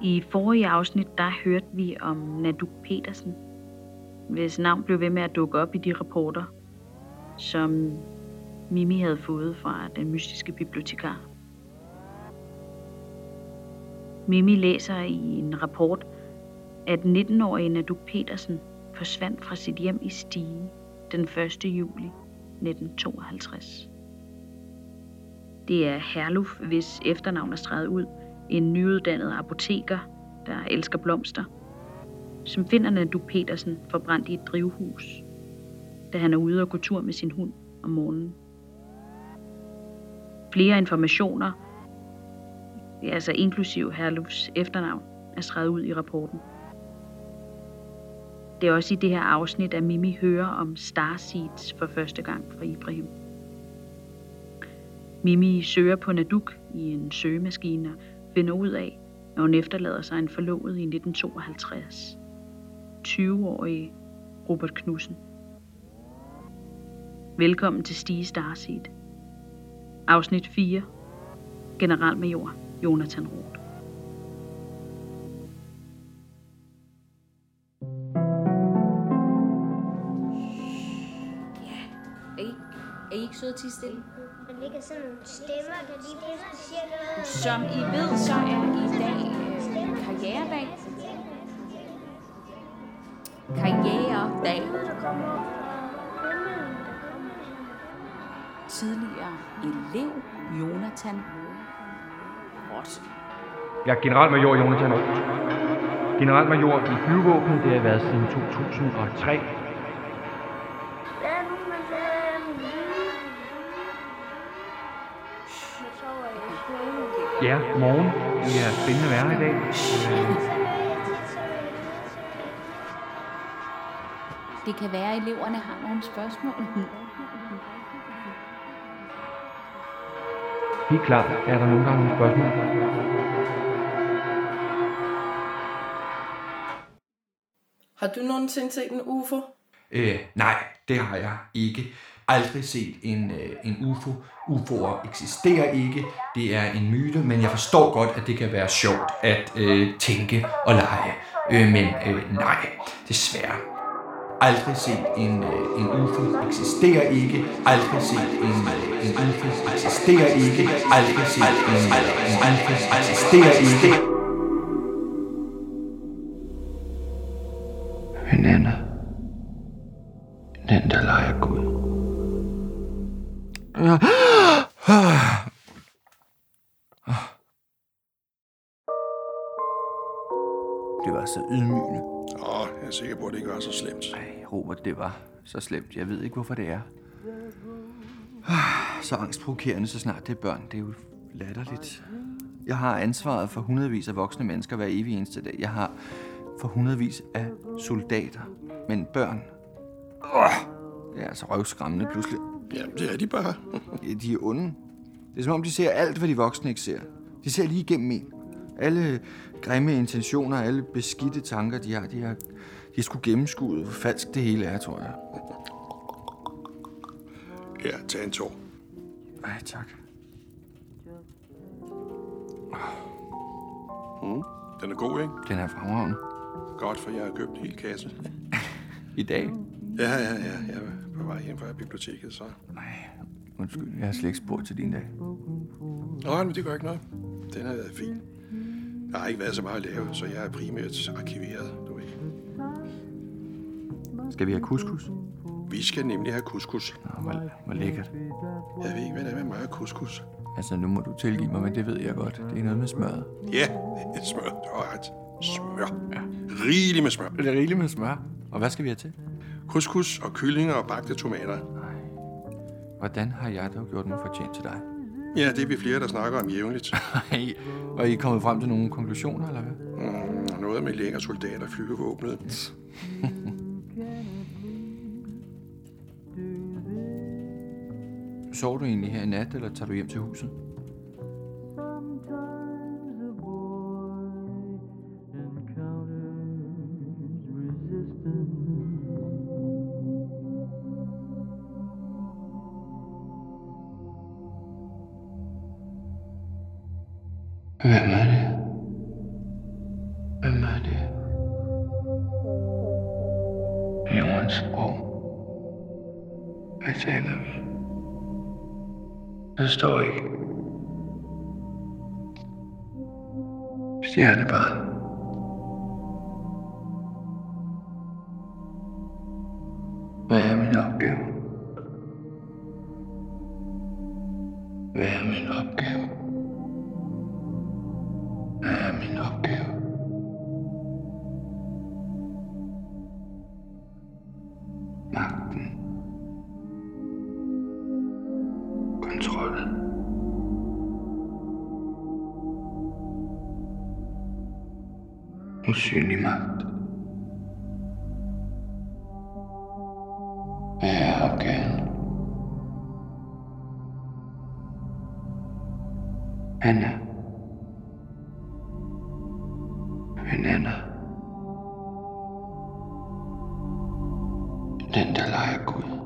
I forrige afsnit, der hørte vi om Naduk Petersen, hvis navn blev ved med at dukke op i de rapporter, som Mimi havde fået fra den mystiske bibliotekar. Mimi læser i en rapport, at 19-årige Naduk Petersen forsvandt fra sit hjem i Stige den 1. juli 1952. Det er Herluf, hvis efternavn er streget ud, en nyuddannet apoteker, der elsker blomster, som finder Naduk Petersen forbrændt i et drivhus, da han er ude og gå tur med sin hund om morgenen. Flere informationer, altså inklusiv Herlufs efternavn, er skrevet ud i rapporten. Det er også i det her afsnit, at Mimi hører om Starseeds for første gang fra Ibrahim. Mimi søger på Naduk i en søgemaskine og finder ud af, når hun efterlader sig en forlovet i 1952. 20-årige Robert Knudsen. Velkommen til Stige Starseed. Afsnit 4. Generalmajor Jonathan Roth. Er I, er I ikke søde til stille? Ligger sådan nogle stemmer, der lige pludselig siger noget. Som I ved, så er i dag øh, karrieredag. Karrieredag. Tidligere elev Jonathan Roth. Jeg er generalmajor Jonathan Roth. Generalmajor i flyvåbnet, det har jeg været siden 2003. Ja, morgen. Det er spændende vejr i dag. Det kan være, at eleverne har nogle spørgsmål. Helt klart. Er der nogle gange nogle spørgsmål? Har du nogensinde set en UFO? Øh, nej, det har jeg ikke. Aldrig set en, øh, en UFO. UFO'er eksisterer ikke. Det er en myte, men jeg forstår godt, at det kan være sjovt at øh, tænke og lege. Øh, men øh, nej, desværre. Aldrig set en, øh, en UFO eksisterer ikke. Aldrig set en, øh, en UFO eksisterer ikke. Aldrig set en, øh, en UFO eksisterer ikke. Veninder. Den, der leger Gud. Det var så ydmygende. Åh, jeg er sikker på, at det ikke var så slemt. Ej, Robert, det var så slemt. Jeg ved ikke, hvorfor det er. Så angstprovokerende, så snart det er børn. Det er jo latterligt. Jeg har ansvaret for hundredvis af voksne mennesker hver evig eneste dag. Jeg har for hundredvis af soldater. Men børn... Åh, det er altså røvskræmmende pludselig. Jamen, det er de bare. Ja, De er onde. Det er som om, de ser alt, hvad de voksne ikke ser. De ser lige igennem en. Alle grimme intentioner, alle beskidte tanker, de har, de har, de har sgu gennemskuet, hvor falsk det hele er, tror jeg. Her, tag en tår. Ej, tak. Den er god, ikke? Den er fremragende. Godt, for jeg har købt en hel kasse. I dag? Ja, ja, ja. Jeg er på vej hjem fra biblioteket, så... Nej, undskyld. Jeg har slet ikke spurgt til din dag. Nå, men det gør ikke noget. Den har været fin. Der har ikke været så meget at lave, så jeg er primært arkiveret, du ved. Skal vi have couscous? Vi skal nemlig have couscous. Nå, hvor, hvor lækkert. Jeg ved ikke, hvad det er med mig og couscous. Altså, nu må du tilgive mig, men det ved jeg godt. Det er noget med smøret. Ja, smør. Du har ret. Smør. Ja. Rigeligt med smør. Det er rigeligt med smør. Og hvad skal vi have til? Couscous og kyllinger og bagte tomater. Nej. Hvordan har jeg dog gjort mig fortjent til dig? Ja, det er vi flere, der snakker om jævnligt. Nej. Og I er kommet frem til nogle konklusioner, eller hvad? Mm, noget med længere soldater flyvevåbnet. Sover du egentlig her i nat, eller tager du hjem til huset? Ömer. Ömer. You once spoke. I say them. The story. Stjärnebandet. Vad är min uppgift? Vad är not uppgift? Kontrol. Usynlig magt. Hvad er opgaven? Anna. Hvem Anna? Den, der leger Gud.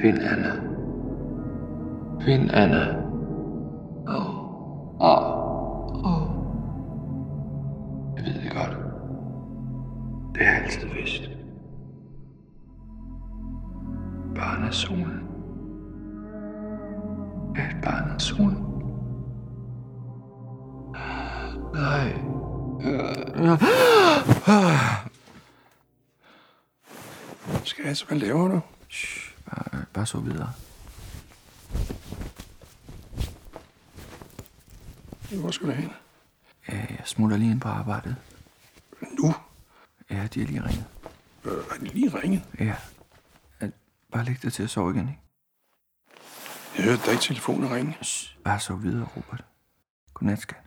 Find Anna. Find Anna. Åh. Åh. Åh. Jeg ved det godt. Det har jeg altid vidst. Barn af solen. Jeg er et barn af solen. Nej. Skat, hvad laver du? Shh, bare, så videre. Hvor skal du hen? Ja, jeg smutter lige ind på arbejdet. Nu? Ja, de er lige ringet. Øh, har de lige ringet? Ja. Ja, Bare læg dig til at sove igen, ikke? Jeg hørte dig ikke telefonen ringe. Shh, bare sov videre, Robert. Godnat, skat.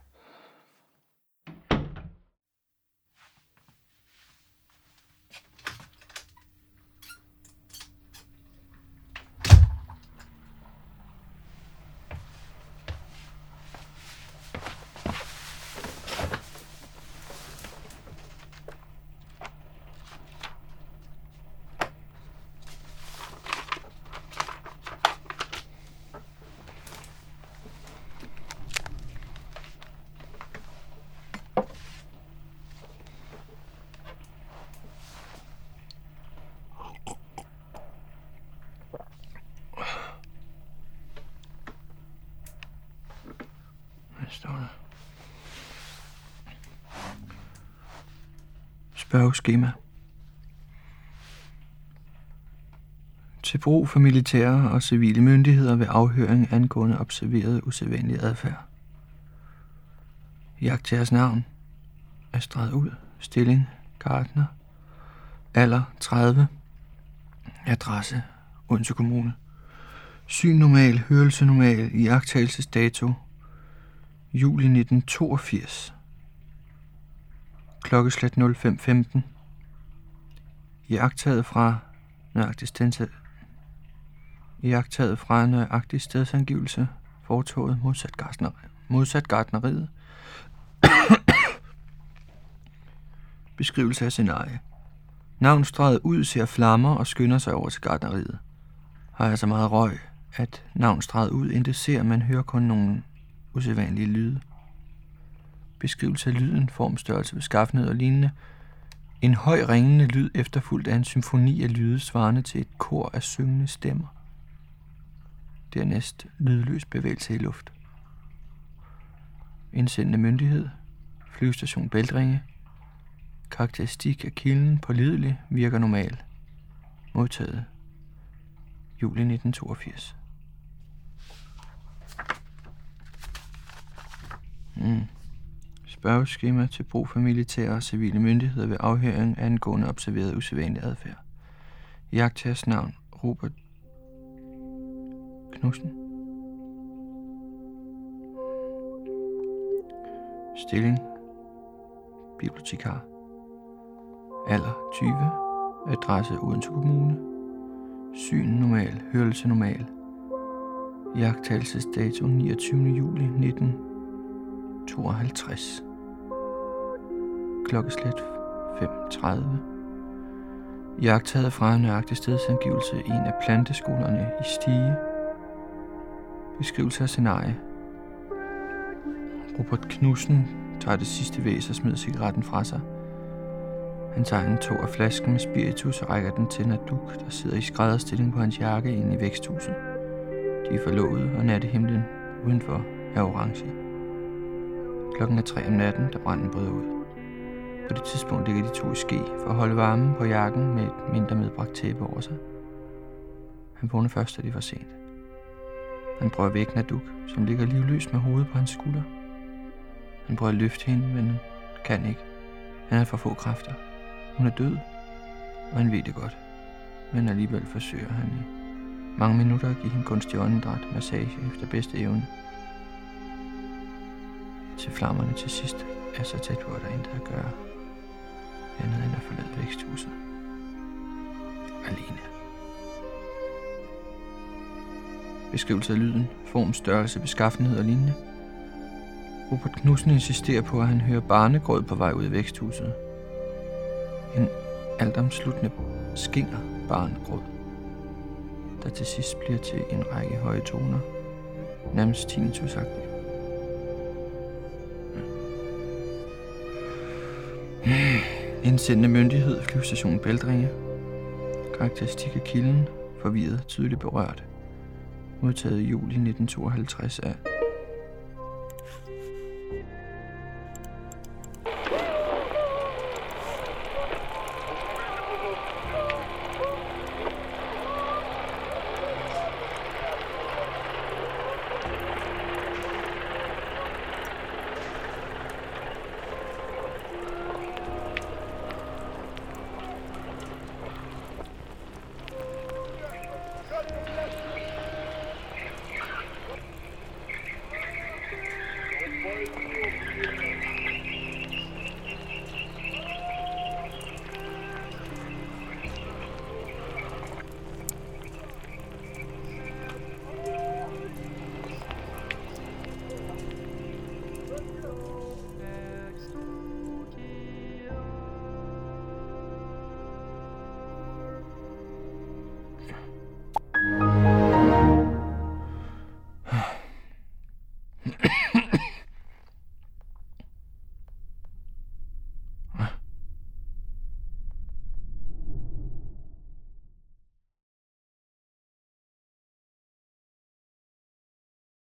Står der? Spørgeskema. Til brug for militære og civile myndigheder ved afhøring angående observeret usædvanlig adfærd. Jagtjæres navn. Astrid ud. Stilling. Gartner. Alder 30. Adresse. Odense Kommune. Syn normal. Hørelse normal. iagttagelsesdato juli 1982. Klokkeslæt 05.15. Iagtaget fra nøjagtig stensel. Iagtaget fra nøjagtig stedsangivelse. foretoget modsat, gartner, modsat gartneriet. Beskrivelse af scenarie. Navn ud ser flammer og skynder sig over til gartneriet. Har jeg så meget røg, at navn ud intet ser, man hører kun nogle usædvanlige lyde. Beskrivelse af lyden, form, størrelse, beskaffenhed og lignende. En høj ringende lyd efterfulgt af en symfoni af lyde svarende til et kor af syngende stemmer. Dernæst lydløs bevægelse i luft. Indsendende myndighed. Flyvestation Bæltringe. Karakteristik af kilden pålidelig virker normal. Modtaget. Juli 1982. Mm. Spørgeskema til brug for militære og civile myndigheder ved afhøring angående observeret usædvanlig adfærd. Jagttagers navn Robert Knudsen. Stilling. Bibliotekar. Alder 20. Adresse Odense Kommune. Syn normal. Hørelse normal. Jagttagelsesdato 29. juli 19 52. Klokkeslæt 5.30. Jagtaget fra nøjagtig stedsangivelse i en af planteskolerne i Stige. Beskrivelse af scenarie. Robert Knudsen tager det sidste væs og smider cigaretten fra sig. Han tager en tog af flasken med spiritus og rækker den til Naduk, der sidder i skrædderstilling på hans jakke inde i væksthuset. De er forlovet, og nattehimlen udenfor er orange. Klokken er tre om natten, da branden bryder ud. På det tidspunkt ligger de to i ske for at holde varmen på jakken med et mindre medbragt tæppe over sig. Han vågner først, da det var sent. Han prøver at vække Naduk, som ligger livløs med hovedet på hans skulder. Han prøver at løfte hende, men kan ikke. Han har for få kræfter. Hun er død, og han ved det godt. Men alligevel forsøger han i mange minutter at give hende kunstig åndedræt massage efter bedste evne. Til flammerne til sidst er så tæt på, at der intet at gøre. Andet end at forlade væksthuset. Alene. Beskrivelse af lyden, form, størrelse, beskaffenhed og lignende. Robert Knudsen insisterer på, at han hører barnegråd på vej ud af væksthuset. En altomsluttende skinger barnegråd, der til sidst bliver til en række høje toner, nærmest tinnitusagtigt. Indsendende myndighed, flyvestation Bældringe. Karakteristik af kilden, forvirret, tydeligt berørt. Modtaget i juli 1952 af